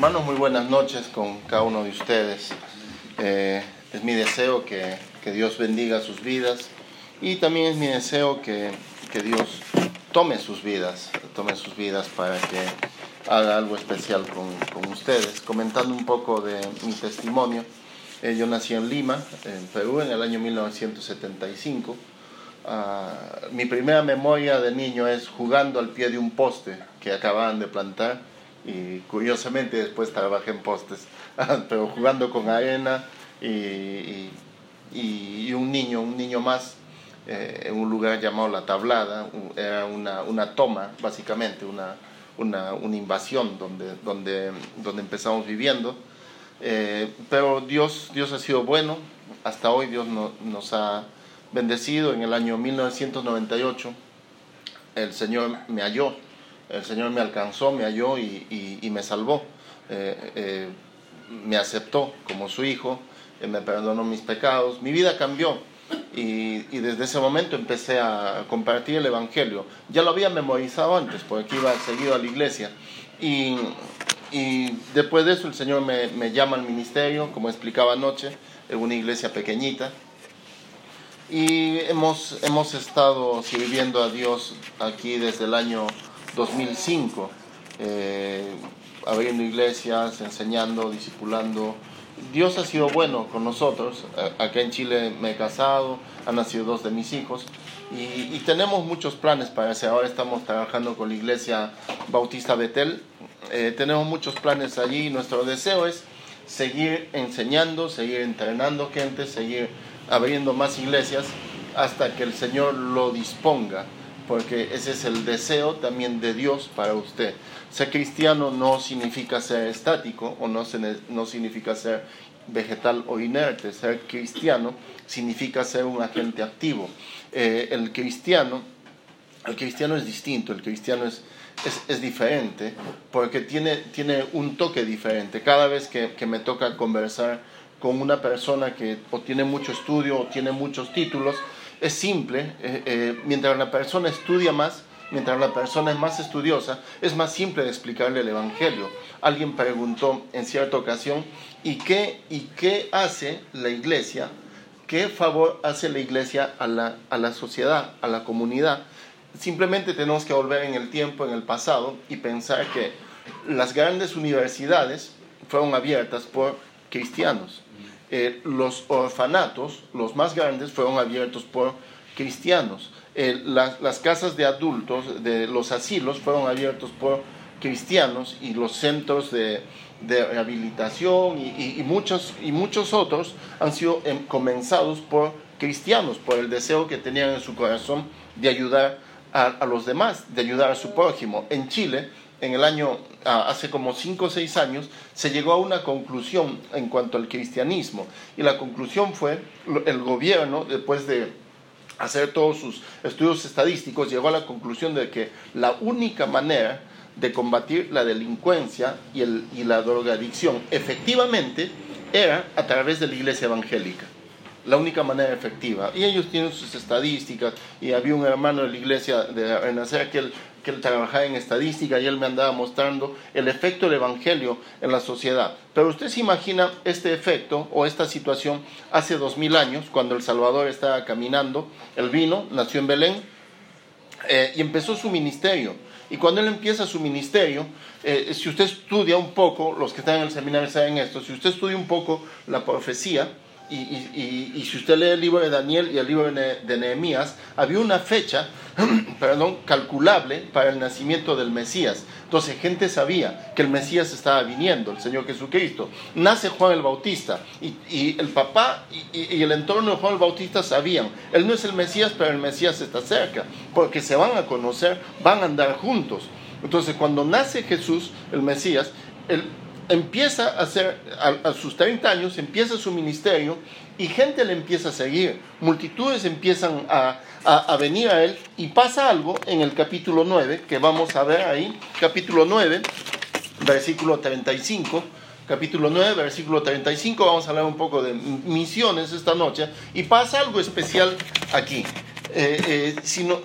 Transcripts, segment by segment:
Hermanos, muy buenas noches con cada uno de ustedes. Eh, es mi deseo que, que, Dios bendiga sus vidas y también es mi deseo que, que, Dios tome sus vidas, tome sus vidas para que haga algo especial con, con ustedes. Comentando un poco de mi testimonio, eh, yo nací en Lima, en Perú, en el año 1975. Ah, mi primera memoria de niño es jugando al pie de un poste que acababan de plantar y curiosamente después trabajé en postes, pero jugando con arena y, y, un niño, un niño más eh, en un lugar llamado La Tablada, era una, una toma básicamente, una, una, una, invasión donde, donde, donde empezamos viviendo. Eh, pero Dios, Dios ha sido bueno, hasta hoy Dios nos ha bendecido. En el año 1998 el Señor me halló el Señor me alcanzó, me halló y, me salvó. Eh, eh, me aceptó como su hijo, eh, me perdonó mis pecados, mi vida cambió y, desde ese momento empecé a compartir el Evangelio. Ya lo había memorizado antes porque iba seguido a la iglesia y, después de eso el Señor me, llama al ministerio, como explicaba anoche, en una iglesia pequeñita. Y hemos, hemos estado sirviendo a Dios aquí desde el año 2005, eh, abriendo iglesias, enseñando, discipulando. Dios ha sido bueno con nosotros. Acá en Chile me he casado, han nacido dos de mis hijos y, tenemos muchos planes para ese. Ahora estamos trabajando con la iglesia Bautista Betel. Eh, tenemos muchos planes allí. Nuestro deseo es seguir enseñando, seguir entrenando gente, seguir abriendo más iglesias hasta que el Señor lo disponga porque ese es el deseo también de Dios para usted. Ser cristiano no significa ser estático o no, significa ser vegetal o inerte. Ser cristiano significa ser un agente activo. Eh, el cristiano, el cristiano es distinto, el cristiano es, es, diferente porque tiene, tiene un toque diferente. Cada vez que, que me toca conversar con una persona que o tiene mucho estudio o tiene muchos títulos, es simple, eh, eh, mientras la persona estudia más, mientras la persona es más estudiosa, es más simple de explicarle el Evangelio. Alguien preguntó en cierta ocasión, ¿y qué, y qué hace la iglesia? ¿Qué favor hace la iglesia a la, a la sociedad, a la comunidad? Simplemente tenemos que volver en el tiempo, en el pasado, y pensar que las grandes universidades fueron abiertas por cristianos eh, los orfanatos, los más grandes, fueron abiertos por cristianos. Eh, las, casas de adultos, de los asilos, fueron abiertos por cristianos y los centros de, rehabilitación y, muchos, y muchos otros han sido em, comenzados por cristianos, por el deseo que tenían en su corazón de ayudar a, a los demás, de ayudar a su prójimo. En Chile, en el año, hace como cinco o seis años, se llegó a una conclusión en cuanto al cristianismo. Y la conclusión fue, el gobierno, después de hacer todos sus estudios estadísticos, llegó a la conclusión de que la única manera de combatir la delincuencia y, el, y la drogadicción efectivamente era a través de la iglesia evangélica la única manera efectiva. Y ellos tienen sus estadísticas, y había un hermano de la iglesia de Renacer que que trabajaba en estadística y él me andaba mostrando el efecto del Evangelio en la sociedad. Pero usted se imagina este efecto o esta situación hace dos mil años, cuando el Salvador estaba caminando, él vino, nació en Belén eh, y empezó su ministerio. Y cuando él empieza su ministerio, eh, si usted estudia un poco, los que están en el seminario saben esto, si usted estudia un poco la profecía, y, si usted lee el libro de Daniel y el libro de Nehemías, había una fecha, perdón, calculable para el nacimiento del Mesías. Entonces, gente sabía que el Mesías estaba viniendo, el Señor Jesucristo. Nace Juan el Bautista y, el papá y, el entorno de Juan el Bautista sabían, él no es el Mesías, pero el Mesías está cerca, porque se van a conocer, van a andar juntos. Entonces, cuando nace Jesús, el Mesías, el empieza a hacer, a, sus 30 años, empieza su ministerio y gente le empieza a seguir, multitudes empiezan a, a, venir a él y pasa algo en el capítulo 9, que vamos a ver ahí, capítulo 9, versículo 35. Capítulo 9, versículo 35, vamos a hablar un poco de misiones esta noche y pasa algo especial aquí. Eh, sino, eh,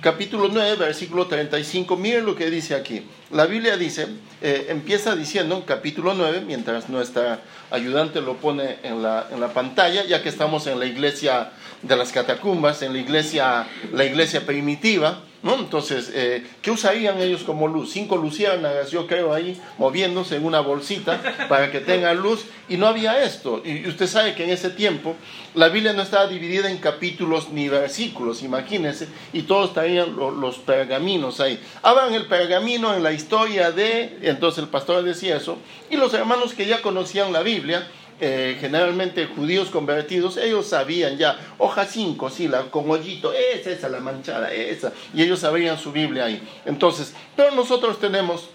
capítulo 9, versículo 35, miren lo que dice aquí. La Biblia dice, eh, empieza diciendo en capítulo 9, mientras nuestra ayudante lo pone en la, en la pantalla, ya que estamos en la iglesia de las catacumbas, en la iglesia, la iglesia primitiva, ¿no? Entonces, eh, ¿qué usarían ellos como luz? Cinco luciérnagas, yo creo, ahí moviéndose en una bolsita para que tenga luz. Y no había esto. Y usted sabe que en ese tiempo la Biblia no estaba dividida en capítulos ni versículos, imagínense, y todos traían los pergaminos ahí. Abran el pergamino en la historia de, entonces el pastor decía eso, y los hermanos que ya conocían la Biblia, eh, generalmente judíos convertidos, ellos sabían ya, hoja 5, sí, la, con hoyito, esa, esa, la manchada, esa, y ellos sabían su Biblia ahí. Entonces, pero nosotros tenemos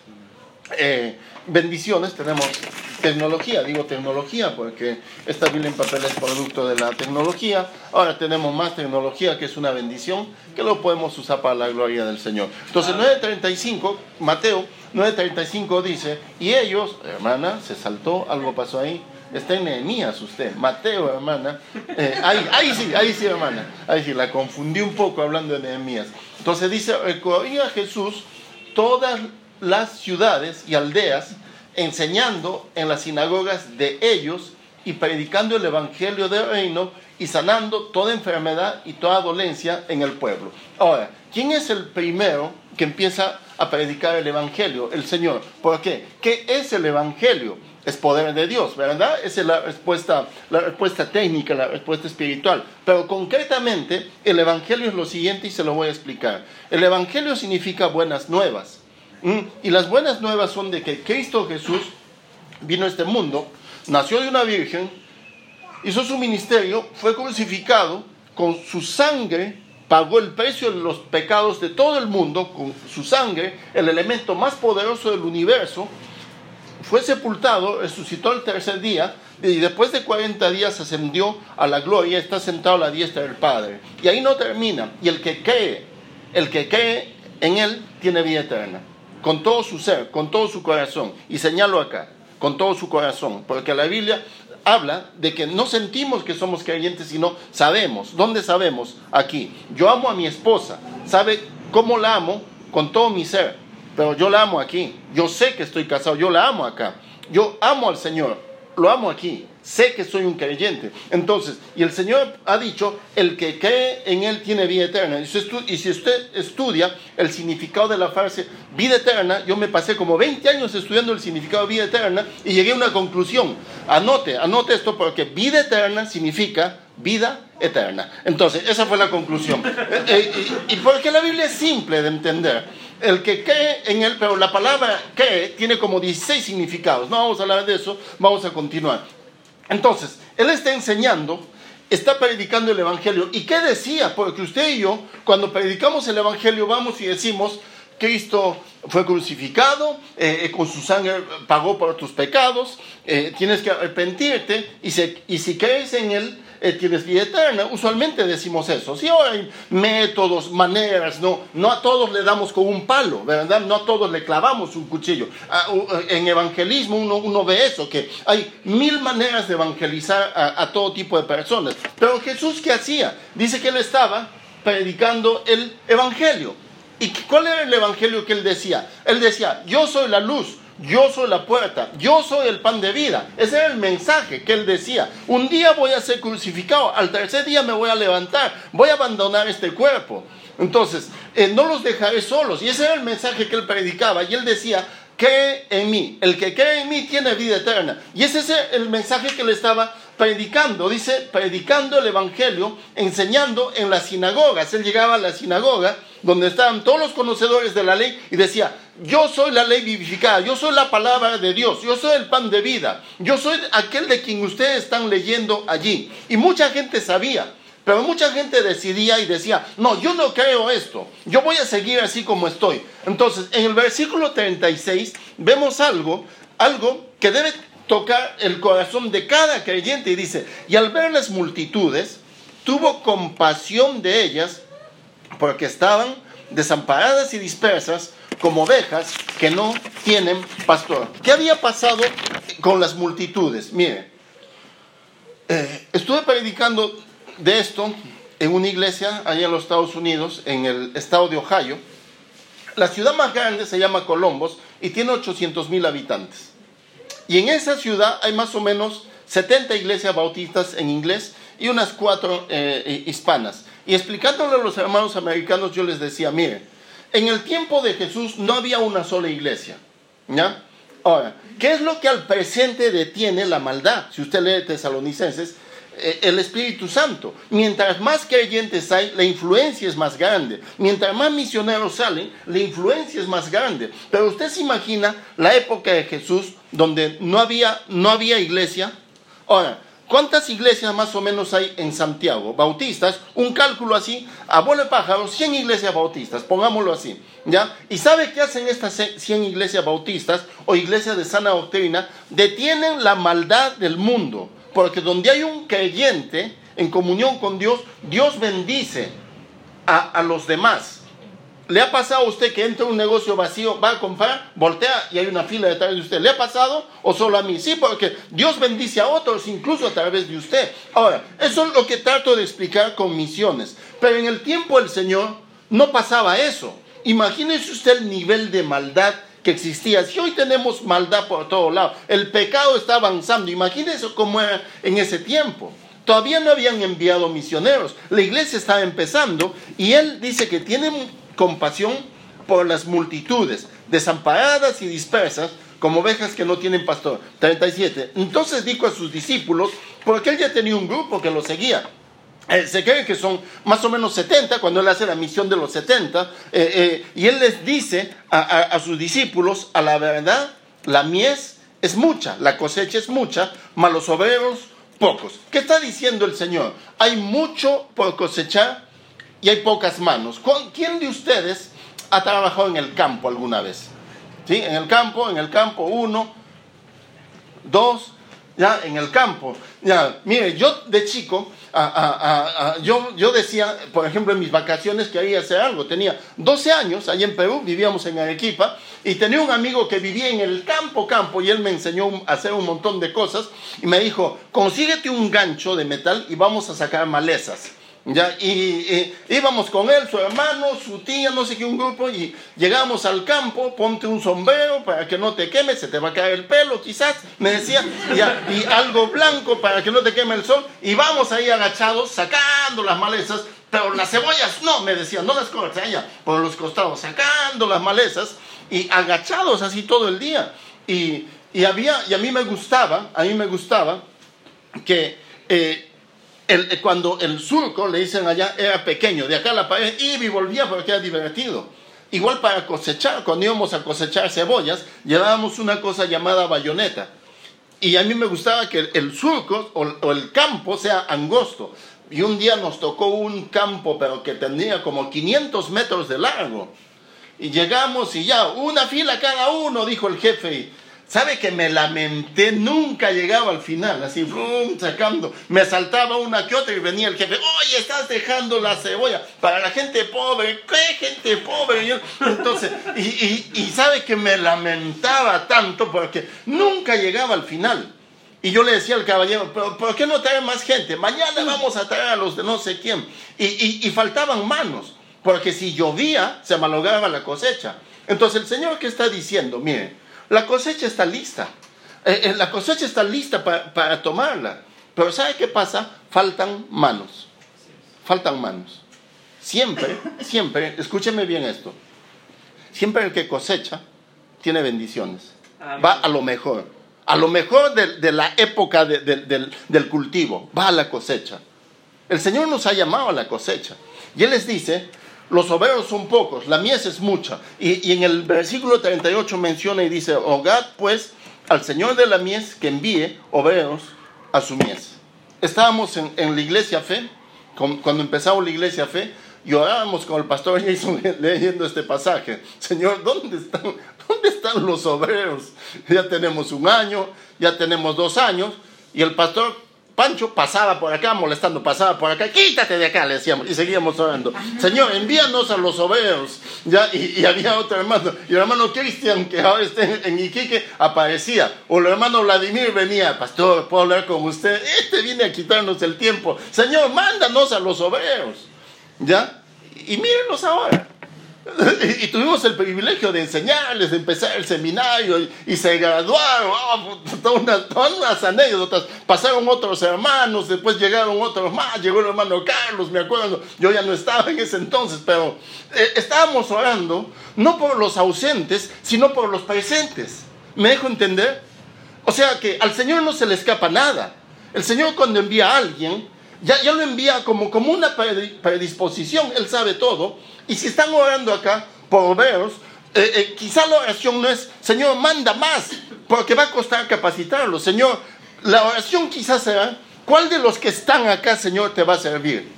eh, bendiciones, tenemos tecnología, digo tecnología porque esta Biblia en papel es producto de la tecnología, ahora tenemos más tecnología que es una bendición que lo podemos usar para la gloria del Señor. Entonces 9.35, Mateo 9.35 dice, y ellos, hermana, se saltó, algo pasó ahí, Está en Nehemías usted. Mateo, hermana. Eh, ahí, sí, ahí sí, hermana. Ahí sí, la confundí un poco hablando de Nehemías. Entonces dice, recorría Jesús todas las ciudades y aldeas, enseñando en las sinagogas de ellos y predicando el evangelio del reino y sanando toda enfermedad y toda dolencia en el pueblo. Ahora, ¿quién es el primero que empieza a predicar el evangelio? El Señor. ¿Por qué? ¿Qué es el evangelio? Es poder de Dios, ¿verdad? Esa es la respuesta, la respuesta técnica, la respuesta espiritual. Pero concretamente, el Evangelio es lo siguiente y se lo voy a explicar. El Evangelio significa buenas nuevas. Y las buenas nuevas son de que Cristo Jesús vino a este mundo, nació de una virgen, hizo su ministerio, fue crucificado, con su sangre pagó el precio de los pecados de todo el mundo, con su sangre, el elemento más poderoso del universo, fue sepultado, resucitó el tercer día y después de 40 días ascendió a la gloria, está sentado a la diestra del Padre. Y ahí no termina. Y el que cree, el que cree en Él tiene vida eterna, con todo su ser, con todo su corazón. Y señalo acá, con todo su corazón, porque la Biblia habla de que no sentimos que somos creyentes, sino sabemos. ¿Dónde sabemos? Aquí. Yo amo a mi esposa. ¿Sabe cómo la amo? Con todo mi ser pero yo la amo aquí. Yo sé que estoy casado, yo la amo acá. Yo amo al Señor, lo amo aquí. Sé que soy un creyente. Entonces, y el Señor ha dicho, el que cree en Él tiene vida eterna. Y si usted estudia el significado de la frase vida eterna, yo me pasé como 20 años estudiando el significado de vida eterna y llegué a una conclusión. Anote, anote esto porque vida eterna significa vida eterna. Entonces, esa fue la conclusión. Eh, eh, y porque la Biblia es simple de entender el que cree en él, pero la palabra cree tiene como 16 significados. No vamos a hablar de eso, vamos a continuar. Entonces, él está enseñando, está predicando el Evangelio. ¿Y qué decía? Porque usted y yo, cuando predicamos el Evangelio, vamos y decimos, Cristo fue crucificado, eh, eh, con su sangre pagó por tus pecados, eh, tienes que arrepentirte y, y si crees en Él, eh, tienes vida eterna. Usualmente decimos eso. Si ahora hay métodos, maneras, no, no a todos le damos con un palo, ¿verdad? No a todos le clavamos un cuchillo. Ah, en evangelismo uno, uno ve eso, que hay mil maneras de evangelizar a, a todo tipo de personas. Pero Jesús, ¿qué hacía? Dice que él estaba predicando el evangelio. ¿Y cuál era el evangelio que él decía? Él decía, yo soy la luz yo soy la puerta, yo soy el pan de vida. Ese era el mensaje que él decía. Un día voy a ser crucificado, al tercer día me voy a levantar, voy a abandonar este cuerpo. Entonces, eh, no los dejaré solos. Y ese era el mensaje que él predicaba. Y él decía, cree en mí. El que cree en mí tiene vida eterna. Y ese es el mensaje que le estaba predicando, dice, predicando el Evangelio, enseñando en las sinagogas. Él llegaba a la sinagoga donde estaban todos los conocedores de la ley y decía, yo soy la ley vivificada, yo soy la palabra de Dios, yo soy el pan de vida, yo soy aquel de quien ustedes están leyendo allí. Y mucha gente sabía, pero mucha gente decidía y decía, no, yo no creo esto, yo voy a seguir así como estoy. Entonces, en el versículo 36 vemos algo, algo que debe tocar el corazón de cada creyente y dice, y al ver las multitudes, tuvo compasión de ellas porque estaban desamparadas y dispersas como ovejas que no tienen pastor. ¿Qué había pasado con las multitudes? Mire, eh, estuve predicando de esto en una iglesia allá en los Estados Unidos, en el estado de Ohio. La ciudad más grande se llama Columbus y tiene 800 mil habitantes. Y en esa ciudad hay más o menos 70 iglesias bautistas en inglés y unas cuatro eh, hispanas. Y explicándole a los hermanos americanos, yo les decía, miren, en el tiempo de Jesús no había una sola iglesia. ¿Ya? Ahora, ¿qué es lo que al presente detiene la maldad? Si usted lee Tesalonicenses, eh, el Espíritu Santo. Mientras más creyentes hay, la influencia es más grande. Mientras más misioneros salen, la influencia es más grande. Pero usted se imagina la época de Jesús donde no había, no había iglesia. Ahora, ¿cuántas iglesias más o menos hay en Santiago? Bautistas, un cálculo así, abuelo de pájaros, 100 iglesias bautistas, pongámoslo así. ¿ya? ¿Y sabe qué hacen estas 100 iglesias bautistas o iglesias de sana doctrina? Detienen la maldad del mundo porque donde hay un creyente en comunión con Dios, Dios bendice a, los demás. ¿Le ha pasado a usted que entra un negocio vacío, va a comprar, voltea y hay una fila detrás de usted? ¿Le ha pasado o solo a mí? Sí, porque Dios bendice a otros, incluso a través de usted. Ahora, eso es lo que trato de explicar con misiones. Pero en el tiempo del Señor no pasaba eso. Imagínese usted el nivel de maldad que existía. Si hoy tenemos maldad por todo lado, el pecado está avanzando. Imagínense cómo era en ese tiempo. Todavía no habían enviado misioneros. La iglesia estaba empezando y él dice que tiene compasión por las multitudes, desamparadas y dispersas, como ovejas que no tienen pastor. 37. Entonces dijo a sus discípulos, porque él ya tenía un grupo que lo seguía. Eh, se cree que son más o menos 70 cuando él hace la misión de los 70 eh, eh, y él les dice a, sus discípulos a la verdad la mies es mucha la cosecha es mucha mas los obreros pocos ¿qué está diciendo el Señor? hay mucho por cosechar y hay pocas manos ¿quién de ustedes ha trabajado en el campo alguna vez? ¿Sí? en el campo, en el campo uno dos ya en el campo. Ya, mire, yo de chico, yo, yo decía, por ejemplo, en mis vacaciones que quería hacer algo. Tenía 12 años, allá en Perú, vivíamos en Arequipa, y tenía un amigo que vivía en el campo, campo, y él me enseñó a hacer un montón de cosas, y me dijo, consíguete un gancho de metal y vamos a sacar malezas. Ya, y, íbamos con él, su hermano, su tía, no sé qué, un grupo, y llegamos al campo, ponte un sombrero para que no te queme, se te va a caer el pelo quizás, me decía, y, algo blanco para que no te queme el sol, y vamos ahí agachados sacando las malezas, pero las cebollas no, me decía, no las cortes allá, por los costados, sacando las malezas, y agachados así todo el día. Y, había, y a mí me gustaba, a mí me gustaba que... Eh, el, cuando el surco, le dicen allá, era pequeño, de acá a la pared, iba y volvía porque era divertido. Igual para cosechar, cuando íbamos a cosechar cebollas, llevábamos una cosa llamada bayoneta. Y a mí me gustaba que el, surco o, o, el campo sea angosto. Y un día nos tocó un campo, pero que tenía como 500 metros de largo. Y llegamos y ya, una fila cada uno, dijo el jefe. ¿Sabe que me lamenté? Nunca llegaba al final, así, sacando. Me saltaba una que otra y venía el jefe, oye, estás dejando la cebolla para la gente pobre. ¿Qué gente pobre? entonces, y, y, sabe que me lamentaba tanto porque nunca llegaba al final. Y yo le decía al caballero, ¿pero por qué no trae más gente? Mañana vamos a traer a los de no sé quién. Y, y faltaban manos, porque si llovía, se malograba la cosecha. Entonces el Señor que está diciendo, miren, la cosecha está lista. Eh, eh, la cosecha está lista para, tomarla. Pero ¿sabe qué pasa? Faltan manos. Faltan manos. Siempre, siempre, escúcheme bien esto. Siempre el que cosecha tiene bendiciones. Va a lo mejor. A lo mejor de, la época del, cultivo. Va a la cosecha. El Señor nos ha llamado a la cosecha. Y Él les dice, los obreros son pocos, la mies es mucha. Y, en el versículo 38 menciona y dice, hogad pues al Señor de la mies que envíe obreros a su mies. Estábamos en, la iglesia fe, cuando empezamos la iglesia fe, y orábamos con el pastor Jason leyendo este pasaje. Señor, ¿dónde están, ¿dónde están los obreros? Ya tenemos un año, ya tenemos dos años, y el pastor Pancho pasaba por acá molestando, pasaba por acá, quítate de acá, le decíamos, y seguíamos orando. Señor, envíanos a los obreros. ¿Ya? Y, había otro hermano, y el hermano Cristian, que ahora está en, Iquique, aparecía. O el hermano Vladimir venía, pastor, ¿puedo hablar con usted? Este viene a quitarnos el tiempo. Señor, mándanos a los obreros. ¿Ya? Y mírenlos ahora. Y, tuvimos el privilegio de enseñarles, de empezar el seminario y, se graduaron, oh, todas, unas, anécdotas. Pasaron otros hermanos, después llegaron otros más, llegó el hermano Carlos, me acuerdo, yo ya no estaba en ese entonces, pero eh, estábamos orando no por los ausentes, sino por los presentes. ¿Me dejo entender? O sea que al Señor no se le escapa nada. El Señor cuando envía a alguien, ya, ya lo envía como, como una predisposición, Él sabe todo y si están orando acá por veros, eh, eh, quizá la oración no es, Señor, manda más, porque va a costar capacitarlo. Señor, la oración quizás será, ¿cuál de los que están acá, Señor, te va a servir?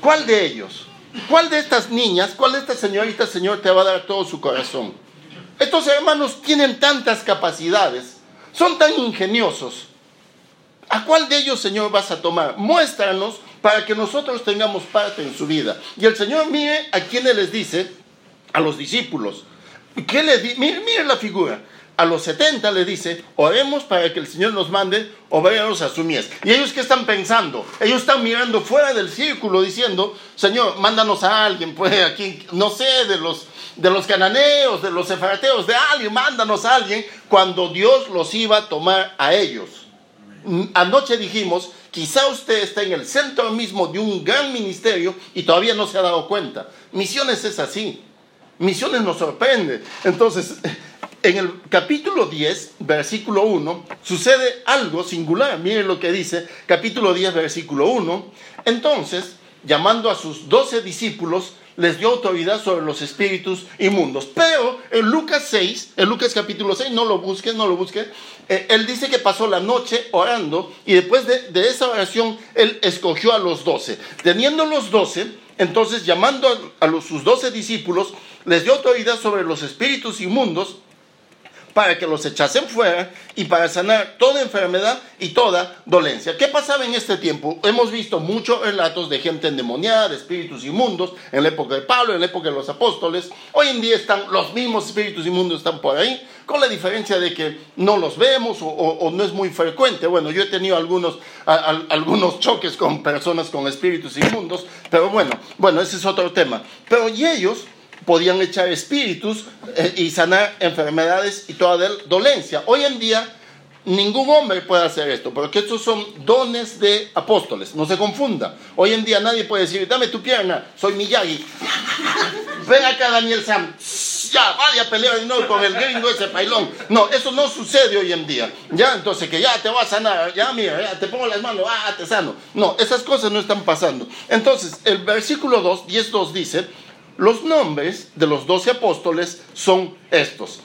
¿Cuál de ellos? ¿Cuál de estas niñas, cuál de estas señoritas, Señor, te va a dar todo su corazón? Estos hermanos tienen tantas capacidades, son tan ingeniosos. ¿A cuál de ellos, Señor, vas a tomar? Muéstranos para que nosotros tengamos parte en su vida. Y el Señor mire a quienes les dice, a los discípulos, ¿qué dice? Mire, la figura. A los 70 le dice, oremos para que el Señor nos mande obreros a su mies. Y ellos qué están pensando? Ellos están mirando fuera del círculo diciendo, Señor, mándanos a alguien, pues aquí, no sé, de los, de los cananeos, de los sefarateos, de alguien, mándanos a alguien, cuando Dios los iba a tomar a ellos. Anoche dijimos Quizá usted está en el centro mismo de un gran ministerio y todavía no se ha dado cuenta. Misiones es así. Misiones nos sorprende. Entonces, en el capítulo 10, versículo 1, sucede algo singular. Miren lo que dice, capítulo 10, versículo 1. Entonces, llamando a sus doce discípulos, les dio autoridad sobre los espíritus inmundos. Pero en Lucas 6, en Lucas capítulo 6, no lo busques, no lo busques, eh, él dice que pasó la noche orando y después de, esa oración él escogió a los doce. Teniendo los doce, entonces llamando a, a sus doce discípulos, les dio autoridad sobre los espíritus inmundos para que los echasen fuera y para sanar toda enfermedad y toda dolencia. ¿Qué pasaba en este tiempo? Hemos visto muchos relatos de gente endemoniada, de espíritus inmundos, en la época de Pablo, en la época de los apóstoles. Hoy en día están los mismos espíritus inmundos están por ahí, con la diferencia de que no los vemos o, no es muy frecuente. Bueno, yo he tenido algunos, algunos choques con personas con espíritus inmundos, pero bueno, bueno, ese es otro tema. Pero y ellos podían echar espíritus eh, y sanar enfermedades y toda dolencia. Hoy en día ningún hombre puede hacer esto, porque estos son dones de apóstoles, no se confunda. Hoy en día nadie puede decir, dame tu pierna, soy Miyagi. Ven acá Daniel Sam, ya, vaya a pelear con el gringo ese pailón. No, eso no sucede hoy en día. Ya, entonces que ya te va a sanar, ya mira, ya te pongo las manos, ah, te sano. No, esas cosas no están pasando. Entonces, el versículo 2, 10.2 dice, los nombres de los doce apóstoles son estos.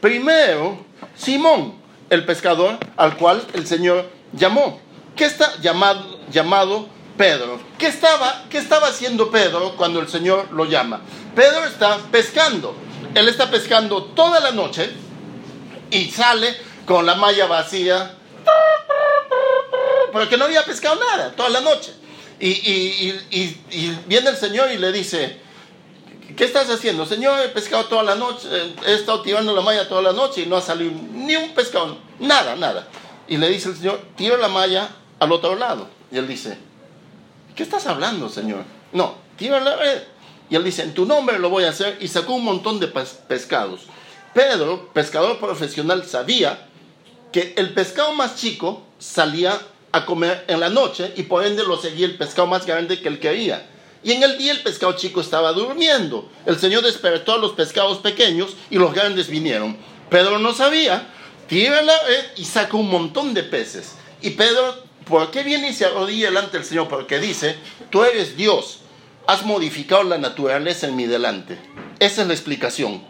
Primero, Simón, el pescador al cual el Señor llamó. ¿Qué está llamado, Pedro? ¿Qué estaba, ¿Qué estaba haciendo Pedro cuando el Señor lo llama? Pedro está pescando. Él está pescando toda la noche y sale con la malla vacía porque no había pescado nada toda la noche. Y viene el Señor y le dice, ¿Qué estás haciendo? Señor, he pescado toda la noche, he estado tirando la malla toda la noche y no ha salido ni un pescado, nada, nada. Y le dice el Señor, tira la malla al otro lado. Y él dice, ¿qué estás hablando, Señor? No, tira la red. Y él dice, en tu nombre lo voy a hacer. Y sacó un montón de pescados. Pedro, pescador profesional, sabía que el pescado más chico salía a comer en la noche y por ende lo seguía el pescado más grande que él quería. Y en el día el pescado chico estaba durmiendo. El Señor despertó a los pescados pequeños y los grandes vinieron. Pedro no sabía, tira la red y saca un montón de peces. Y Pedro, ¿por qué viene y se arrodilla delante del Señor? Porque dice, tú eres Dios, has modificado la naturaleza en mi delante. Esa es la explicación.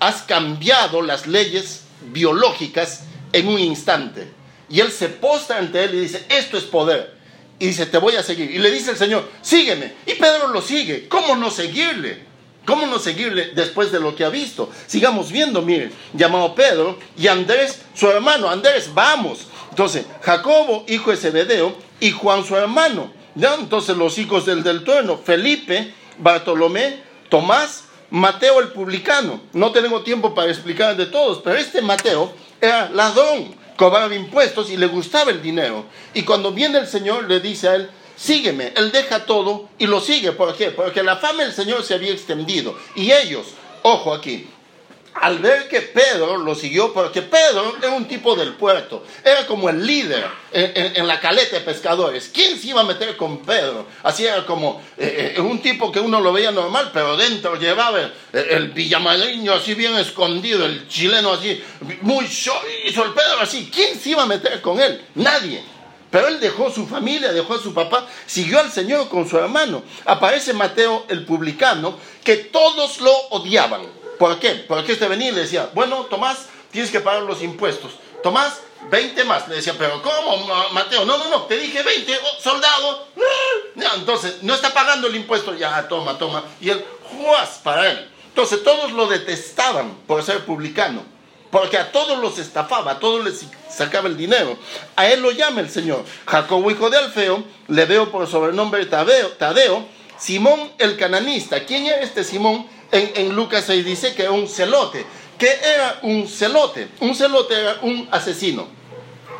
Has cambiado las leyes biológicas en un instante. Y él se posta ante él y dice, esto es poder y dice, te voy a seguir. Y le dice el Señor, sígueme. Y Pedro lo sigue. ¿Cómo no seguirle? ¿Cómo no seguirle después de lo que ha visto? Sigamos viendo, miren, llamado Pedro y Andrés, su hermano, Andrés, vamos. Entonces, Jacobo, hijo de Zebedeo, y Juan su hermano. ¿ya? Entonces, los hijos del del trueno, Felipe, Bartolomé, Tomás, Mateo el publicano. No tengo tiempo para explicar de todos, pero este Mateo era ladrón, cobraba impuestos y le gustaba el dinero. Y cuando viene el Señor, le dice a él, sígueme. Él deja todo y lo sigue. ¿Por qué? Porque la fama del Señor se había extendido. Y ellos, ojo aquí, al ver que Pedro lo siguió, porque Pedro era un tipo del puerto, era como el líder en, la caleta de pescadores. ¿Quién se iba a meter con Pedro? Así era como eh, eh, un tipo que uno lo veía normal, pero dentro llevaba el, el así bien escondido, el chileno así, muy hizo el Pedro así. ¿Quién se iba a meter con él? Nadie. Pero él dejó su familia, dejó a su papá, siguió al Señor con su hermano. Aparece Mateo el publicano, que todos lo odiaban ¿Por qué? Porque este venía y le decía, bueno, Tomás, tienes que pagar los impuestos. Tomás, 20 más. Le decía, pero ¿cómo, Mateo? No, no, no, te dije 20, soldado. entonces, no está pagando el impuesto. Ya, toma, toma. Y él, juas para él. Entonces, todos lo detestaban por ser publicano. Porque a todos los estafaba, a todos les sacaba el dinero. A él lo llama el Señor. Jacobo, hijo de Alfeo, le veo por sobrenombre Tadeo, Tadeo Simón el cananista. ¿Quién era este Simón? En, Lucas 6 dice que un celote. ¿Qué era un celote? Un celote era un asesino.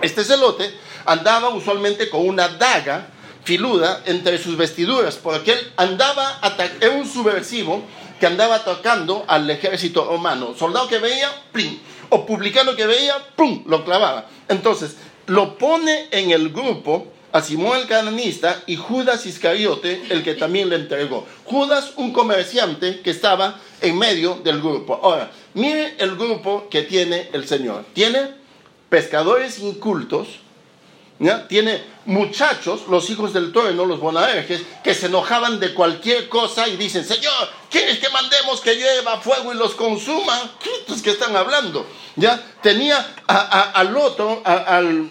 Este celote andaba usualmente con una daga filuda entre sus vestiduras, porque él andaba, era un subversivo que andaba atacando al ejército romano. Soldado que veía, ¡plim! O publicano que veía, ¡pum! Lo clavaba. Entonces, lo pone en el grupo a Simón el cananista y Judas Iscariote, el que también le entregó. Judas, un comerciante que estaba en medio del grupo. Ahora, mire el grupo que tiene el Señor. Tiene pescadores incultos, tiene muchachos, los hijos del trueno, los bonaerges, que se enojaban de cualquier cosa y dicen, Señor, ¿quieres que mandemos que lleva fuego y los consuma? ¿Qué que están hablando? ¿Ya? Tenía al otro, al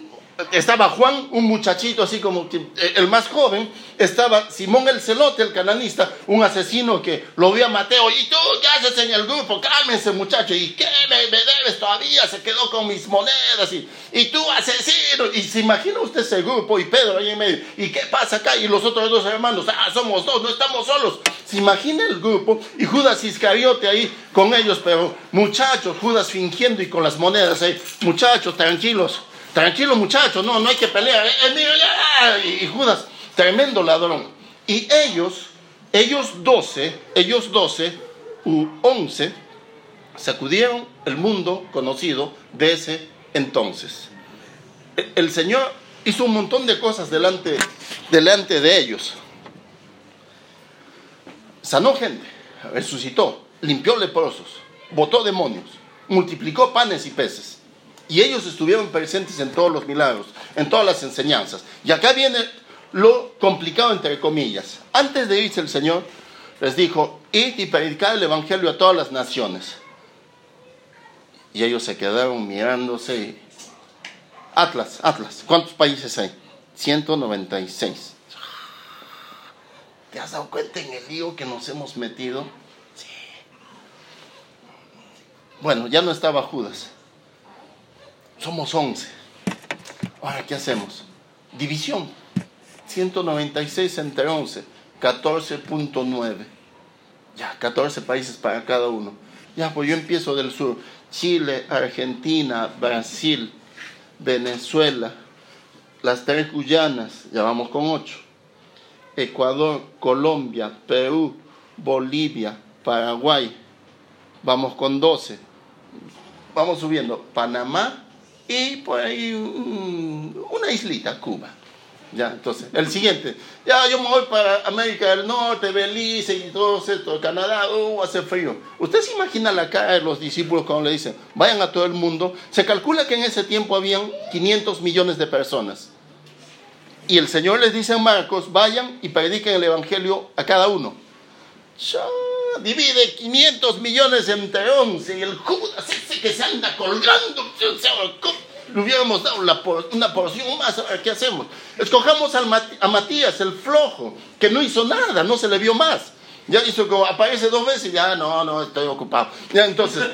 estaba Juan, un muchachito así como eh, el más joven, estaba Simón el celote, el cananista, un asesino que lo vio a Mateo, y tú, ¿qué haces en el grupo? Cálmense muchacho, ¿y qué me, debes todavía? Se quedó con mis monedas, y, y tú asesino, y se imagina usted ese grupo, y Pedro ahí en medio, ¿y qué pasa acá? Y los otros dos hermanos, ah, somos dos, no estamos solos. Se imagina el grupo, y Judas Iscariote ahí con ellos, pero muchachos, Judas fingiendo y con las monedas ahí, muchachos, tranquilos Tranquilo muchachos, no, no hay que pelear. Eh, y Judas, tremendo ladrón. Y ellos, ellos doce, ellos doce u once, sacudieron el mundo conocido de ese entonces. El Señor hizo un montón de cosas delante, delante de ellos. Sanó gente, resucitó, limpió leprosos, botó demonios, multiplicó panes y peces. Y ellos estuvieron presentes en todos los milagros, en todas las enseñanzas. Y acá viene lo complicado entre comillas. Antes de irse el Señor les dijo, id y predicar el Evangelio a todas las naciones. Y ellos se quedaron mirándose. Atlas, Atlas, ¿cuántos países hay? 196. ¿Te has dado cuenta en el lío que nos hemos metido? Sí. Bueno, ya no estaba Judas. Somos 11. Ahora, ¿qué hacemos? División. 196 entre 11. 14.9. Ya, 14 países para cada uno. Ya, pues yo empiezo del sur. Chile, Argentina, Brasil, Venezuela, las tres Guyanas, ya vamos con 8. Ecuador, Colombia, Perú, Bolivia, Paraguay, vamos con 12. Vamos subiendo. Panamá, y por ahí una islita, Cuba. Ya, entonces, el siguiente, ya yo me voy para América del Norte, Belice y todo esto, Canadá, uh, hace frío. ¿Usted se imagina la cara de los discípulos cuando le dicen, vayan a todo el mundo? Se calcula que en ese tiempo habían 500 millones de personas. Y el Señor les dice a Marcos, vayan y prediquen el Evangelio a cada uno. Ya, divide 500 millones entre 11 y el Judas ese que se anda colgando, le hubiéramos dado una porción más, ¿qué hacemos? Escojamos a Matías, el flojo, que no hizo nada, no se le vio más. Ya hizo como aparece dos veces, ya no, no, estoy ocupado. Ya entonces,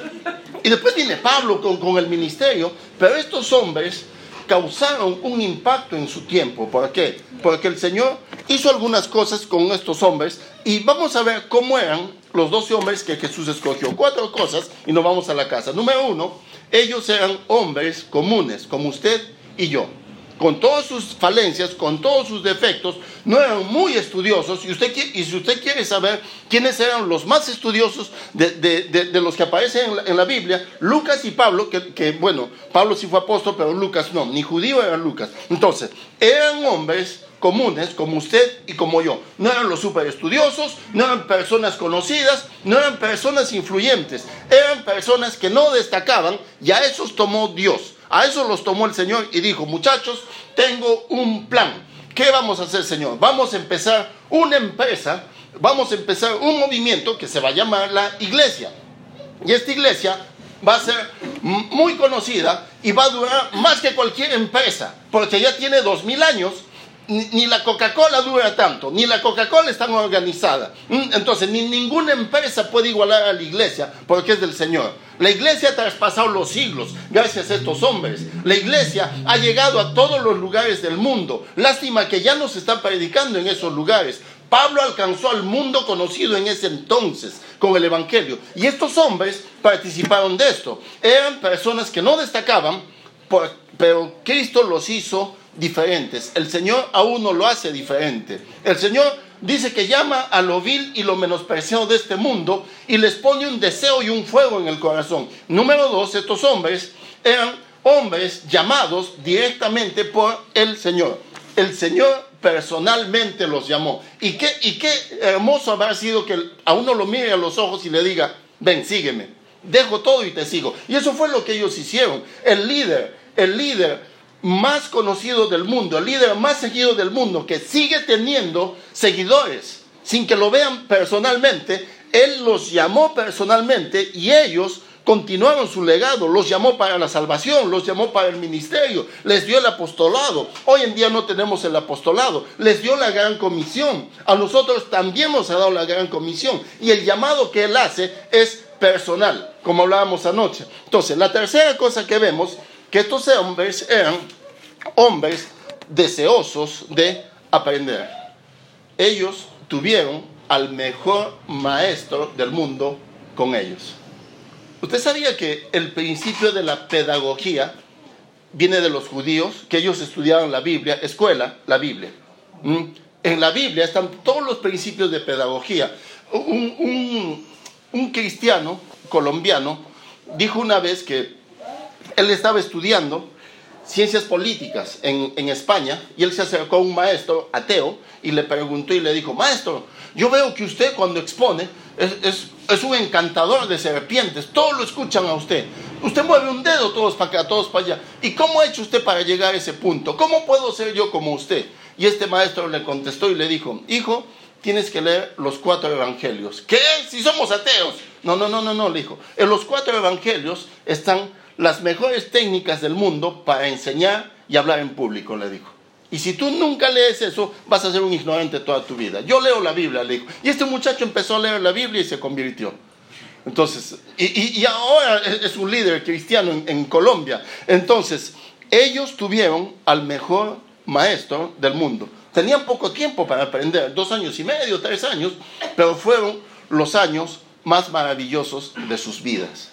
y después viene Pablo con, con el ministerio, pero estos hombres causaron un impacto en su tiempo. ¿Por qué? Porque el Señor hizo algunas cosas con estos hombres y vamos a ver cómo eran los doce hombres que Jesús escogió. Cuatro cosas y nos vamos a la casa. Número uno, ellos eran hombres comunes, como usted y yo con todas sus falencias, con todos sus defectos, no eran muy estudiosos. Y, usted, y si usted quiere saber quiénes eran los más estudiosos de, los que aparecen en la, Biblia, Lucas y Pablo, que, bueno, Pablo sí fue apóstol, pero Lucas no, ni judío era Lucas. Entonces, eran hombres comunes como usted y como yo. No eran los super estudiosos, no eran personas conocidas, no eran personas influyentes, eran personas que no destacaban y a esos tomó Dios. A eso los tomó el Señor y dijo, muchachos, tengo un plan. ¿Qué vamos a hacer, Señor? Vamos a empezar una empresa, vamos a empezar un movimiento que se va a llamar la iglesia. Y esta iglesia va a ser muy conocida y va a durar más que cualquier empresa, porque ya tiene dos mil años ni, la Coca-Cola dura tanto, ni la Coca-Cola está organizada. Mm, entonces, ni ninguna empresa puede igualar a la iglesia porque es del Señor. La iglesia ha traspasado los siglos gracias a estos hombres. La iglesia ha llegado a todos los lugares del mundo. Lástima que ya no se está predicando en esos lugares. Pablo alcanzó al mundo conocido en ese entonces con el Evangelio. Y estos hombres participaron de esto. Eran personas que no destacaban, pero Cristo los hizo diferentes. El Señor a uno lo hace diferente. El Señor dice que llama a lo vil y lo menospreciado de este mundo y les pone un deseo y un fuego en el corazón. Número dos, estos hombres eran hombres llamados directamente por el Señor. El Señor personalmente los llamó. Y qué, y qué hermoso habrá sido que a uno lo mire a los ojos y le diga, ven, sígueme. Dejo todo y te sigo. Y eso fue lo que ellos hicieron. El líder, el líder más conocido del mundo, el líder más seguido del mundo, que sigue teniendo seguidores sin que lo vean personalmente, él los llamó personalmente y ellos continuaron su legado, los llamó para la salvación, los llamó para el ministerio, les dio el apostolado. Hoy en día no tenemos el apostolado, les dio la gran comisión. A nosotros también nos ha dado la gran comisión y el llamado que él hace es personal, como hablábamos anoche. Entonces, la tercera cosa que vemos que estos hombres eran hombres deseosos de aprender. Ellos tuvieron al mejor maestro del mundo con ellos. ¿Usted sabía que el principio de la pedagogía viene de los judíos, que ellos estudiaron la Biblia, escuela, la Biblia? ¿Mm? En la Biblia están todos los principios de pedagogía. Un, un cristiano colombiano dijo una vez que él estaba estudiando ciencias políticas en, España y él se acercó a un maestro ateo y le preguntó y le dijo, maestro, yo veo que usted cuando expone es, es, un encantador de serpientes, todos lo escuchan a usted. Usted mueve un dedo todos para acá, todos para allá. ¿Y cómo ha hecho usted para llegar a ese punto? ¿Cómo puedo ser yo como usted? Y este maestro le contestó y le dijo, hijo, tienes que leer los cuatro evangelios. ¿Qué? Si somos ateos. No, no, no, no, no, le dijo. En los cuatro evangelios están las mejores técnicas del mundo para enseñar y hablar en público, le dijo. Y si tú nunca lees eso, vas a ser un ignorante toda tu vida. Yo leo la Biblia, le dijo. Y este muchacho empezó a leer la Biblia y se convirtió. Entonces, y, ahora es un líder cristiano en, en Colombia. Entonces, ellos tuvieron al mejor maestro del mundo. Tenían poco tiempo para aprender, dos años y medio, tres años, pero fueron los años más maravillosos de sus vidas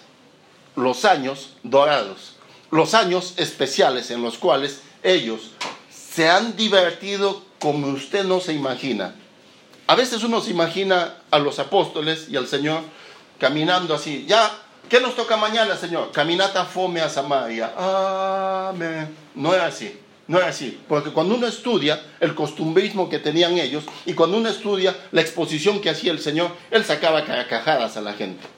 los años dorados, los años especiales en los cuales ellos se han divertido como usted no se imagina. A veces uno se imagina a los apóstoles y al Señor caminando así. Ya, ¿qué nos toca mañana, Señor? Caminata fome a Samaria. Amén. No era así. No era así, porque cuando uno estudia el costumbrismo que tenían ellos y cuando uno estudia la exposición que hacía el Señor, Él sacaba carcajadas a la gente.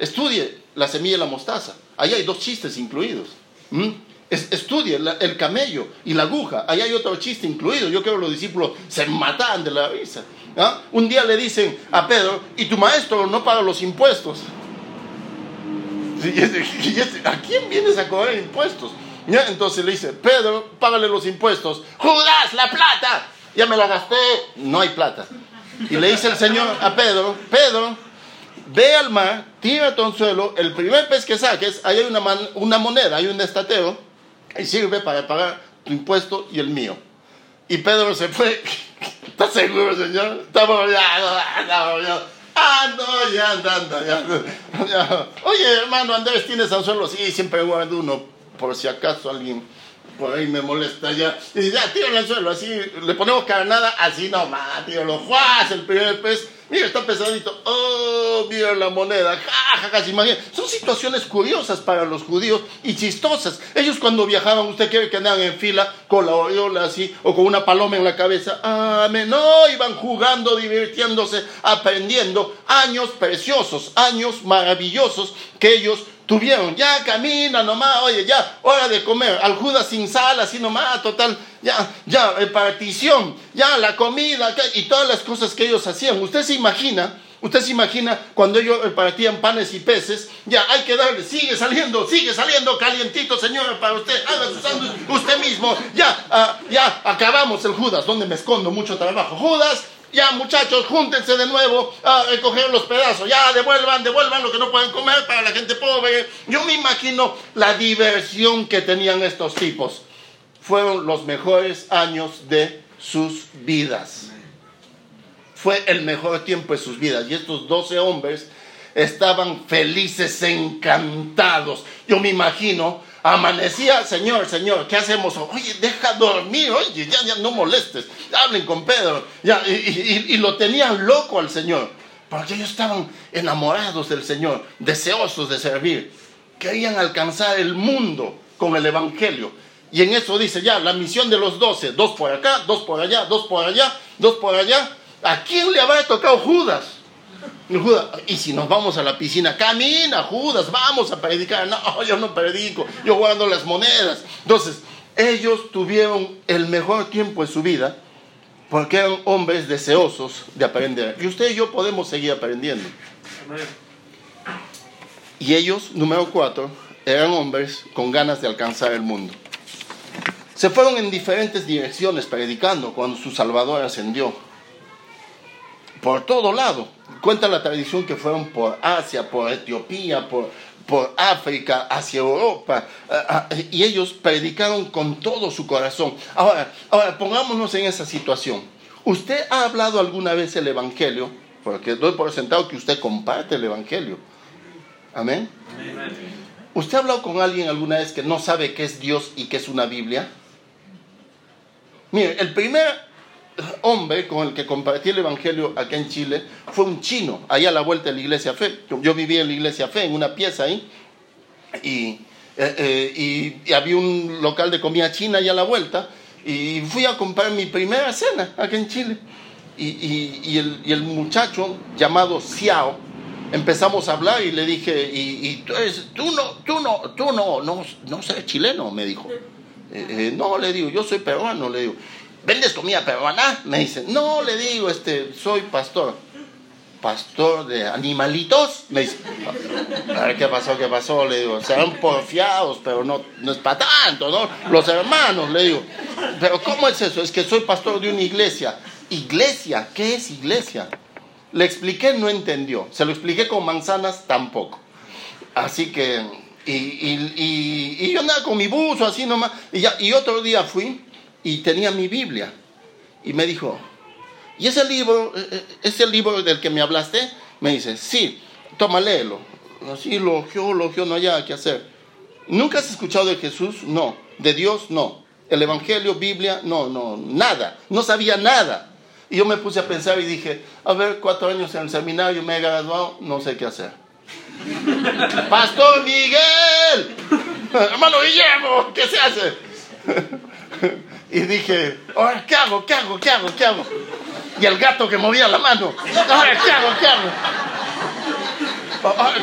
Estudie la semilla y la mostaza. Ahí hay dos chistes incluidos. ¿Mm? estudie el camello y la aguja. Ahí hay otro chiste incluido. Yo creo que los discípulos se mataban de la risa. ¿ah? Un día le dicen a Pedro, y tu maestro no paga los impuestos. ¿A quién vienes a cobrar impuestos? Entonces le dice, Pedro, págale los impuestos. Judas, la plata. Ya me la gasté. No hay plata. Y le dice el Señor a Pedro, Pedro, ve al mar, tira tu anzuelo, el primer pez que saques, ahí hay una, una moneda, hay un estateo, y sirve para pagar tu impuesto y el mío. Y Pedro se fue. ¿Estás seguro, señor? Estamos ya, Ah, no, ya, anda, ya, ya. Oye, hermano Andrés, ¿tienes anzuelo? Sí, siempre guardo uno, por si acaso alguien por ahí me molesta ya. Y dice, ya, tíralo al suelo, así, le ponemos carnada, así nomás, tíralo, ¡juas! El primer pez, mira, está pesadito, ¡oh! Mira la moneda, ¡ja, ja, ja! Son situaciones curiosas para los judíos y chistosas. Ellos cuando viajaban, usted quiere que andaban en fila con la oriola así, o con una paloma en la cabeza, ¡amén! No, iban jugando, divirtiéndose, aprendiendo. Años preciosos, años maravillosos que ellos tuvieron, ya camina nomás, oye, ya, hora de comer, al Judas sin sal, así nomás, total, ya, ya, partición, ya, la comida, y todas las cosas que ellos hacían. Usted se imagina, usted se imagina cuando ellos repartían panes y peces, ya, hay que darle, sigue saliendo, sigue saliendo calientito, señor, para usted, haga su usted mismo, ya, ah, ya, acabamos el Judas, donde me escondo mucho trabajo. Judas, ya muchachos, júntense de nuevo a recoger los pedazos. Ya devuelvan, devuelvan lo que no pueden comer para la gente pobre. Yo me imagino la diversión que tenían estos tipos. Fueron los mejores años de sus vidas. Fue el mejor tiempo de sus vidas. Y estos 12 hombres estaban felices, encantados. Yo me imagino Amanecía, Señor, Señor, ¿qué hacemos? Oye, deja dormir, oye, ya, ya no molestes. Hablen con Pedro. Ya, y, lo tenían loco al Señor. Porque ellos estaban enamorados del Señor, deseosos de servir. Querían alcanzar el mundo con el Evangelio. Y en eso dice ya, la misión de los doce, dos por acá, dos por allá, dos por allá, dos por allá. ¿A quién le habrá tocado Judas? Y si nos vamos a la piscina, camina, Judas, vamos a predicar. No, yo no predico, yo guardo las monedas. Entonces, ellos tuvieron el mejor tiempo en su vida porque eran hombres deseosos de aprender. Y usted y yo podemos seguir aprendiendo. Y ellos, número cuatro, eran hombres con ganas de alcanzar el mundo. Se fueron en diferentes direcciones predicando cuando su Salvador ascendió. Por todo lado Cuenta la tradición que fueron por Asia, por Etiopía, por, por África, hacia Europa, y ellos predicaron con todo su corazón. Ahora, ahora, pongámonos en esa situación. ¿Usted ha hablado alguna vez el Evangelio? Porque doy por sentado que usted comparte el Evangelio. Amén. ¿Usted ha hablado con alguien alguna vez que no sabe qué es Dios y qué es una Biblia? Mire, el primer hombre con el que compartí el Evangelio acá en Chile fue un chino, allá a la vuelta de la iglesia Fe. Yo vivía en la iglesia Fe, en una pieza ahí, y, eh, eh, había un local de comida china allá a la vuelta, y fui a comprar mi primera cena acá en Chile. Y, el, muchacho llamado Xiao, empezamos a hablar y le dije, y, tú, no, tú no, tú no, no, no eres chileno, me dijo. Eh, no, le digo, yo soy peruano, le digo. ¿Vendes comida peruana? Me dice, no, le digo, este, soy pastor. Pastor de animalitos. Me dice, a ver qué pasó, qué pasó. Le digo, serán porfiados, pero no, no es para tanto, ¿no? Los hermanos, le digo. Pero ¿cómo es eso? Es que soy pastor de una iglesia. ¿Iglesia? ¿Qué es iglesia? Le expliqué, no entendió. Se lo expliqué con manzanas, tampoco. Así que, y, y, y, yo andaba con mi buzo así nomás. Y, ya, y otro día fui y tenía mi Biblia. Y me dijo, ¿y ese libro, eh, eh, es el libro del que me hablaste? Me dice, sí, toma, léelo. Así lo lo no hay nada que hacer. ¿Nunca has escuchado de Jesús? No. ¿De Dios? No. ¿El Evangelio, Biblia? No, no, nada. No sabía nada. Y yo me puse a pensar y dije, a ver, cuatro años en el seminario, me he graduado, no sé qué hacer. Pastor Miguel, hermano Guillermo, ¿qué se hace? Y dije, ahora, ¿qué hago? ¿Qué hago? ¿Qué hago? ¿Qué hago? Y el gato que movía la mano, ahora, ¿qué hago? ¿Qué hago?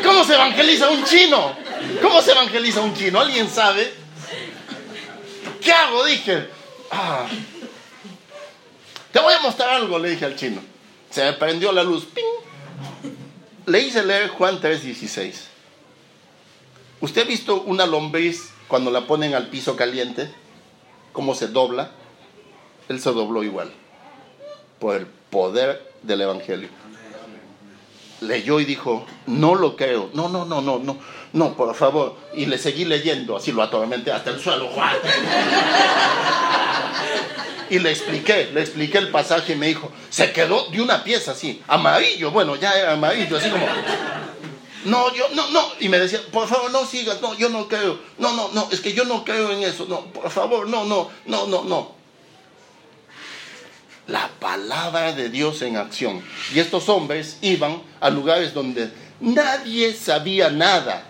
¿Cómo se evangeliza un chino? ¿Cómo se evangeliza un chino? ¿Alguien sabe? ¿Qué hago? Dije, ah. te voy a mostrar algo, le dije al chino. Se me prendió la luz. ¡Ping! Le hice leer Juan 3:16. ¿Usted ha visto una lombriz cuando la ponen al piso caliente? Cómo se dobla, Él se dobló igual, por el poder del Evangelio. leyó y dijo, no lo creo, no, no, no, no, no, no, por favor. Y le seguí leyendo, así lo atormenté hasta el suelo. Y le expliqué, le expliqué el pasaje y me dijo, se quedó de una pieza así, amarillo, bueno, ya era amarillo, así como, no, yo, no, no. Y me decía, por favor, no sigas, no, yo no creo, no, no, no, es que yo no creo en eso, no, por favor, no, no, no, no, no. La palabra de Dios en acción. Y estos hombres iban a lugares donde nadie sabía nada,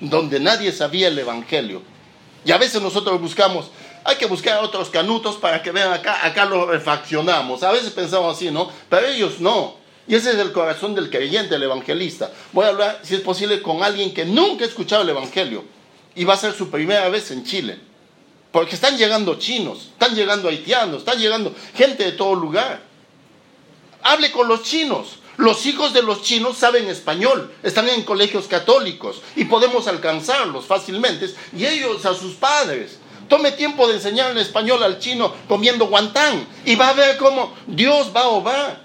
donde nadie sabía el Evangelio. Y a veces nosotros buscamos, hay que buscar otros canutos para que vean acá, acá lo refaccionamos. A veces pensamos así, ¿no? Pero ellos no. Y ese es el corazón del creyente, el evangelista. Voy a hablar, si es posible, con alguien que nunca ha escuchado el Evangelio y va a ser su primera vez en Chile. Porque están llegando chinos, están llegando haitianos, están llegando gente de todo lugar. Hable con los chinos. Los hijos de los chinos saben español, están en colegios católicos y podemos alcanzarlos fácilmente. Y ellos a sus padres. Tome tiempo de enseñar el español al chino comiendo guantán y va a ver cómo Dios va a obrar.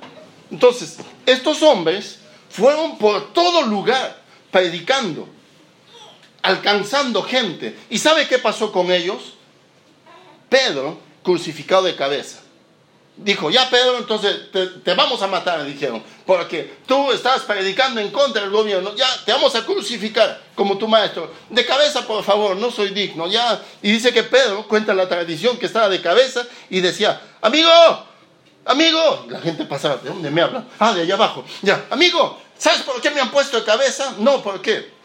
Entonces, estos hombres fueron por todo lugar predicando, alcanzando gente. ¿Y sabe qué pasó con ellos? Pedro crucificado de cabeza. Dijo, ya Pedro, entonces te, vamos a matar, dijeron, porque tú estás predicando en contra del gobierno, ya te vamos a crucificar como tu maestro. De cabeza, por favor, no soy digno, ya. Y dice que Pedro cuenta la tradición que estaba de cabeza y decía, amigo, amigo, la gente pasaba, ¿de dónde me hablan? Ah, de allá abajo, ya, amigo, ¿sabes por qué me han puesto de cabeza? No, ¿por qué?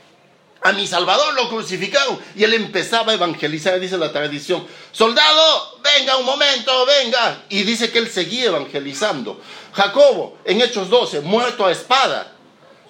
A mi Salvador lo crucificaron y él empezaba a evangelizar, dice la tradición. Soldado, venga un momento, venga. Y dice que él seguía evangelizando. Jacobo, en Hechos 12, muerto a espada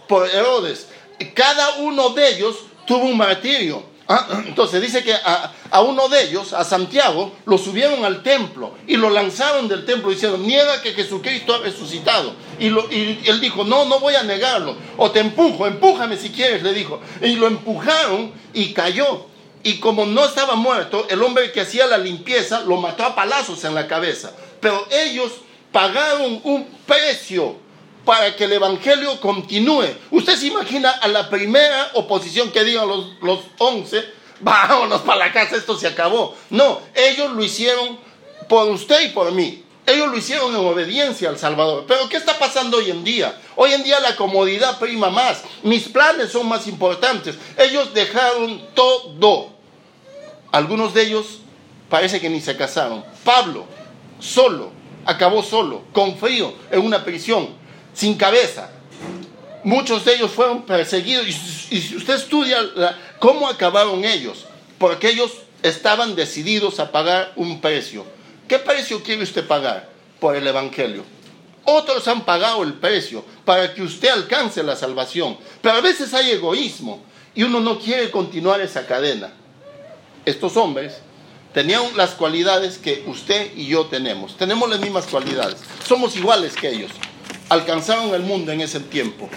por Herodes. Cada uno de ellos tuvo un martirio. Ah, entonces dice que a, uno de ellos, a Santiago, lo subieron al templo y lo lanzaron del templo diciendo, niega que Jesucristo ha resucitado. Y, y, él dijo, no, no voy a negarlo. O te empujo, empújame si quieres, le dijo. Y lo empujaron y cayó. Y como no estaba muerto, el hombre que hacía la limpieza lo mató a palazos en la cabeza. Pero ellos pagaron un precio para que el Evangelio continúe. Usted se imagina a la primera oposición que digan los, los once, vámonos para la casa, esto se acabó. No, ellos lo hicieron por usted y por mí. Ellos lo hicieron en obediencia al Salvador. Pero ¿qué está pasando hoy en día? Hoy en día la comodidad prima más. Mis planes son más importantes. Ellos dejaron todo. Algunos de ellos parece que ni se casaron. Pablo, solo, acabó solo, con frío, en una prisión sin cabeza. Muchos de ellos fueron perseguidos y, si usted estudia cómo acabaron ellos, porque ellos estaban decididos a pagar un precio. ¿Qué precio quiere usted pagar por el Evangelio? Otros han pagado el precio para que usted alcance la salvación, pero a veces hay egoísmo y uno no quiere continuar esa cadena. Estos hombres tenían las cualidades que usted y yo tenemos. Tenemos las mismas cualidades. Somos iguales que ellos alcanzaron el mundo en ese tiempo.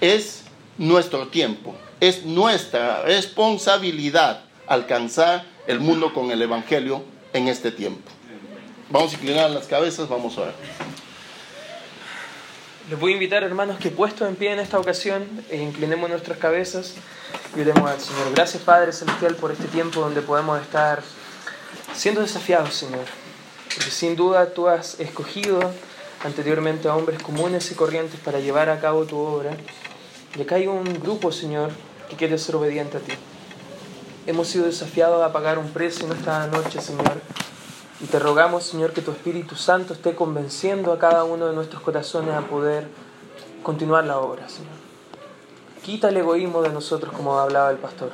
Es nuestro tiempo, es nuestra responsabilidad alcanzar el mundo con el Evangelio en este tiempo. Vamos a inclinar las cabezas, vamos a ver. Les voy a invitar, hermanos, que puestos en pie en esta ocasión, e inclinemos nuestras cabezas y oremos al Señor. Gracias, Padre Celestial, por este tiempo donde podemos estar siendo desafiados, Señor. Sin duda tú has escogido anteriormente a hombres comunes y corrientes para llevar a cabo tu obra. Y acá hay un grupo, Señor, que quiere ser obediente a ti. Hemos sido desafiados a pagar un precio en esta noche, Señor. Y te rogamos, Señor, que tu Espíritu Santo esté convenciendo a cada uno de nuestros corazones a poder continuar la obra, Señor. Quita el egoísmo de nosotros, como hablaba el pastor.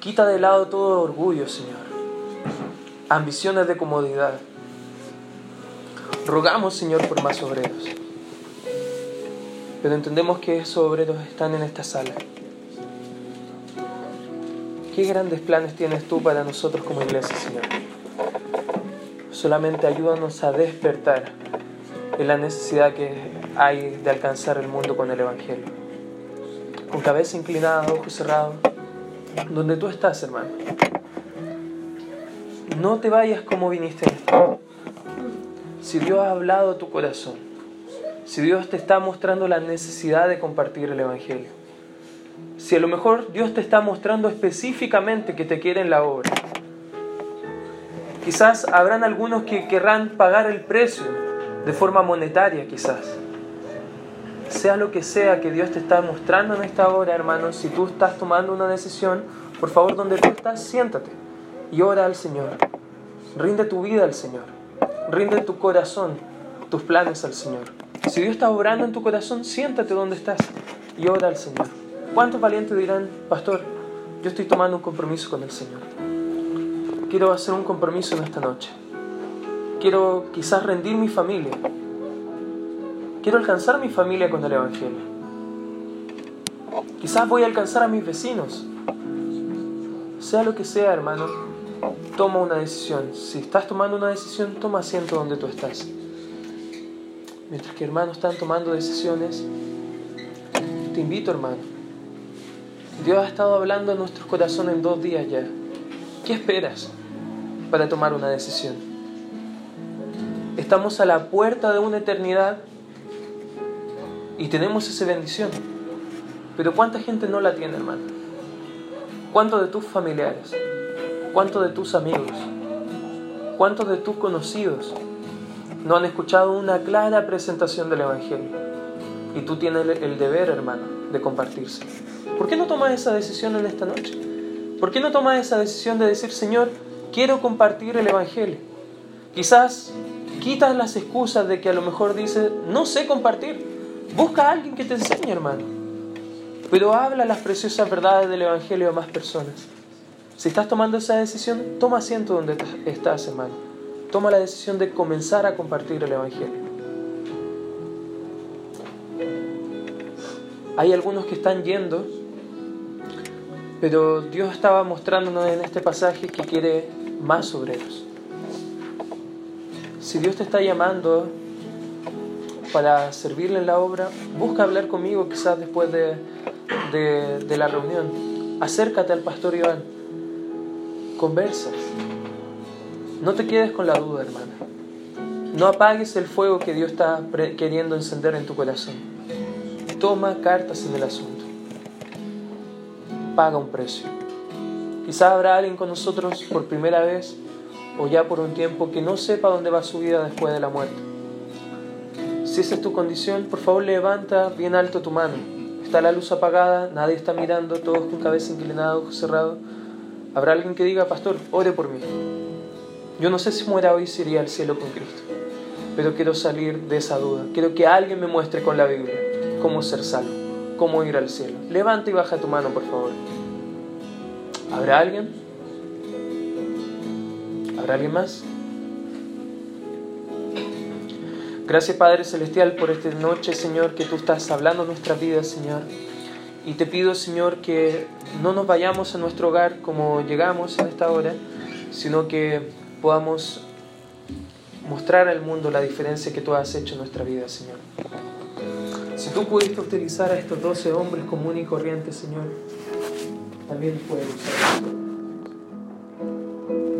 Quita de lado todo orgullo, Señor. Ambiciones de comodidad Rogamos, Señor, por más obreros. Pero entendemos que esos obreros están en esta sala. ¿Qué grandes planes tienes tú para nosotros como iglesia, Señor? Solamente ayúdanos a despertar en la necesidad que hay de alcanzar el mundo con el Evangelio. Con cabeza inclinada, ojos cerrados, donde tú estás, hermano. No te vayas como viniste en esta si Dios ha hablado a tu corazón, si Dios te está mostrando la necesidad de compartir el Evangelio. Si a lo mejor Dios te está mostrando específicamente que te quiere en la obra. Quizás habrán algunos que querrán pagar el precio de forma monetaria, quizás. Sea lo que sea que Dios te está mostrando en esta hora, hermano, si tú estás tomando una decisión, por favor, donde tú estás, siéntate y ora al Señor. Rinde tu vida al Señor. Rinde tu corazón, tus planes al Señor. Si Dios está obrando en tu corazón, siéntate donde estás y ora al Señor. ¿Cuántos valientes dirán, pastor, yo estoy tomando un compromiso con el Señor? Quiero hacer un compromiso en esta noche. Quiero quizás rendir mi familia. Quiero alcanzar mi familia con el Evangelio. Quizás voy a alcanzar a mis vecinos. Sea lo que sea, hermano, toma una decisión. Si estás tomando una decisión, toma asiento donde tú estás. Mientras que hermanos están tomando decisiones, te invito, hermano. Dios ha estado hablando en nuestros corazones en dos días ya. ¿Qué esperas para tomar una decisión? Estamos a la puerta de una eternidad y tenemos esa bendición. Pero ¿cuánta gente no la tiene, hermano? ¿Cuántos de tus familiares? ¿Cuántos de tus amigos? ¿Cuántos de tus conocidos no han escuchado una clara presentación del Evangelio. Y tú tienes el deber, hermano, de compartirse. ¿Por qué no tomas esa decisión en esta noche? ¿Por qué no tomas esa decisión de decir, Señor, quiero compartir el Evangelio? Quizás quitas las excusas de que a lo mejor dices, no sé compartir. Busca a alguien que te enseñe, hermano. Pero habla las preciosas verdades del Evangelio a más personas. Si estás tomando esa decisión, toma asiento donde estás, hermano toma la decisión de comenzar a compartir el Evangelio. Hay algunos que están yendo, pero Dios estaba mostrándonos en este pasaje que quiere más obreros. Si Dios te está llamando para servirle en la obra, busca hablar conmigo quizás después de, de, la reunión. Acércate al pastor Iván, conversa no te quedes con la duda, hermana. No apagues el fuego que Dios está queriendo encender en tu corazón. Toma cartas en el asunto. Paga un precio. Quizás habrá alguien con nosotros por primera vez o ya por un tiempo que no sepa dónde va su vida después de la muerte. Si esa es tu condición, por favor levanta bien alto tu mano. Está la luz apagada, nadie está mirando, todos con cabeza inclinada, ojos cerrados. Habrá alguien que diga, pastor, ore por mí. Yo no sé si muera hoy si iría al cielo con Cristo, pero quiero salir de esa duda. Quiero que alguien me muestre con la Biblia cómo ser salvo, cómo ir al cielo. Levanta y baja tu mano, por favor. ¿Habrá alguien? ¿Habrá alguien más? Gracias Padre Celestial por esta noche, Señor, que tú estás hablando en nuestras vidas, Señor. Y te pido, Señor, que no nos vayamos a nuestro hogar como llegamos en esta hora, sino que podamos mostrar al mundo la diferencia que tú has hecho en nuestra vida, Señor. Si tú pudiste utilizar a estos doce hombres comunes y corrientes, Señor, también puedes usarlos.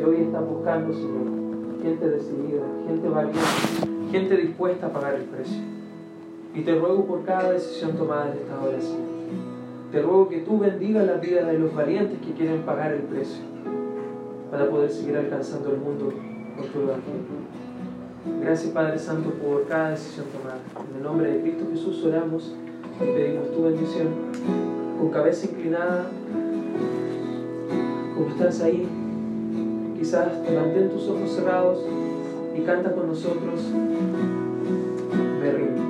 Y hoy están buscando, Señor, gente decidida, gente valiente, gente dispuesta a pagar el precio. Y te ruego por cada decisión tomada en esta hora, Señor. Te ruego que tú bendigas la vida de los valientes que quieren pagar el precio para poder seguir alcanzando el mundo con tu evangelio. Gracias Padre Santo por cada decisión tomada. En el nombre de Cristo Jesús oramos y pedimos tu bendición. Con cabeza inclinada, como estás ahí, quizás mantén tus ojos cerrados y canta con nosotros. Me rindo.